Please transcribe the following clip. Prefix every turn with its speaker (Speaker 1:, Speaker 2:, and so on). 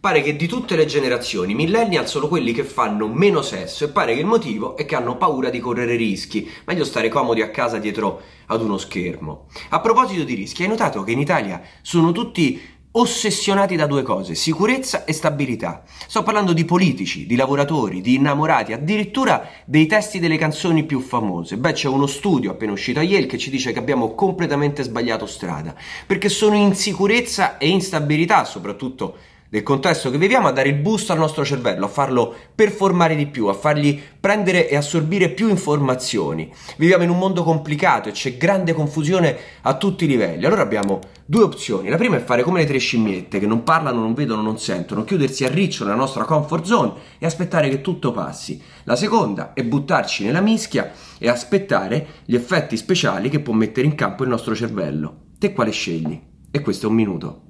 Speaker 1: Pare che di tutte le generazioni, millennial sono quelli che fanno meno sesso e pare che il motivo è che hanno paura di correre rischi, meglio stare comodi a casa dietro ad uno schermo. A proposito di rischi, hai notato che in Italia sono tutti ossessionati da due cose, sicurezza e stabilità. Sto parlando di politici, di lavoratori, di innamorati, addirittura dei testi delle canzoni più famose. Beh, c'è uno studio appena uscito a Yale che ci dice che abbiamo completamente sbagliato strada, perché sono in sicurezza e instabilità, soprattutto del contesto che viviamo a dare il boost al nostro cervello, a farlo performare di più, a fargli prendere e assorbire più informazioni. Viviamo in un mondo complicato e c'è grande confusione a tutti i livelli. Allora abbiamo due opzioni. La prima è fare come le tre scimmiette che non parlano, non vedono, non sentono, chiudersi a riccio nella nostra comfort zone e aspettare che tutto passi. La seconda è buttarci nella mischia e aspettare gli effetti speciali che può mettere in campo il nostro cervello. Te quale scegli? E questo è un minuto.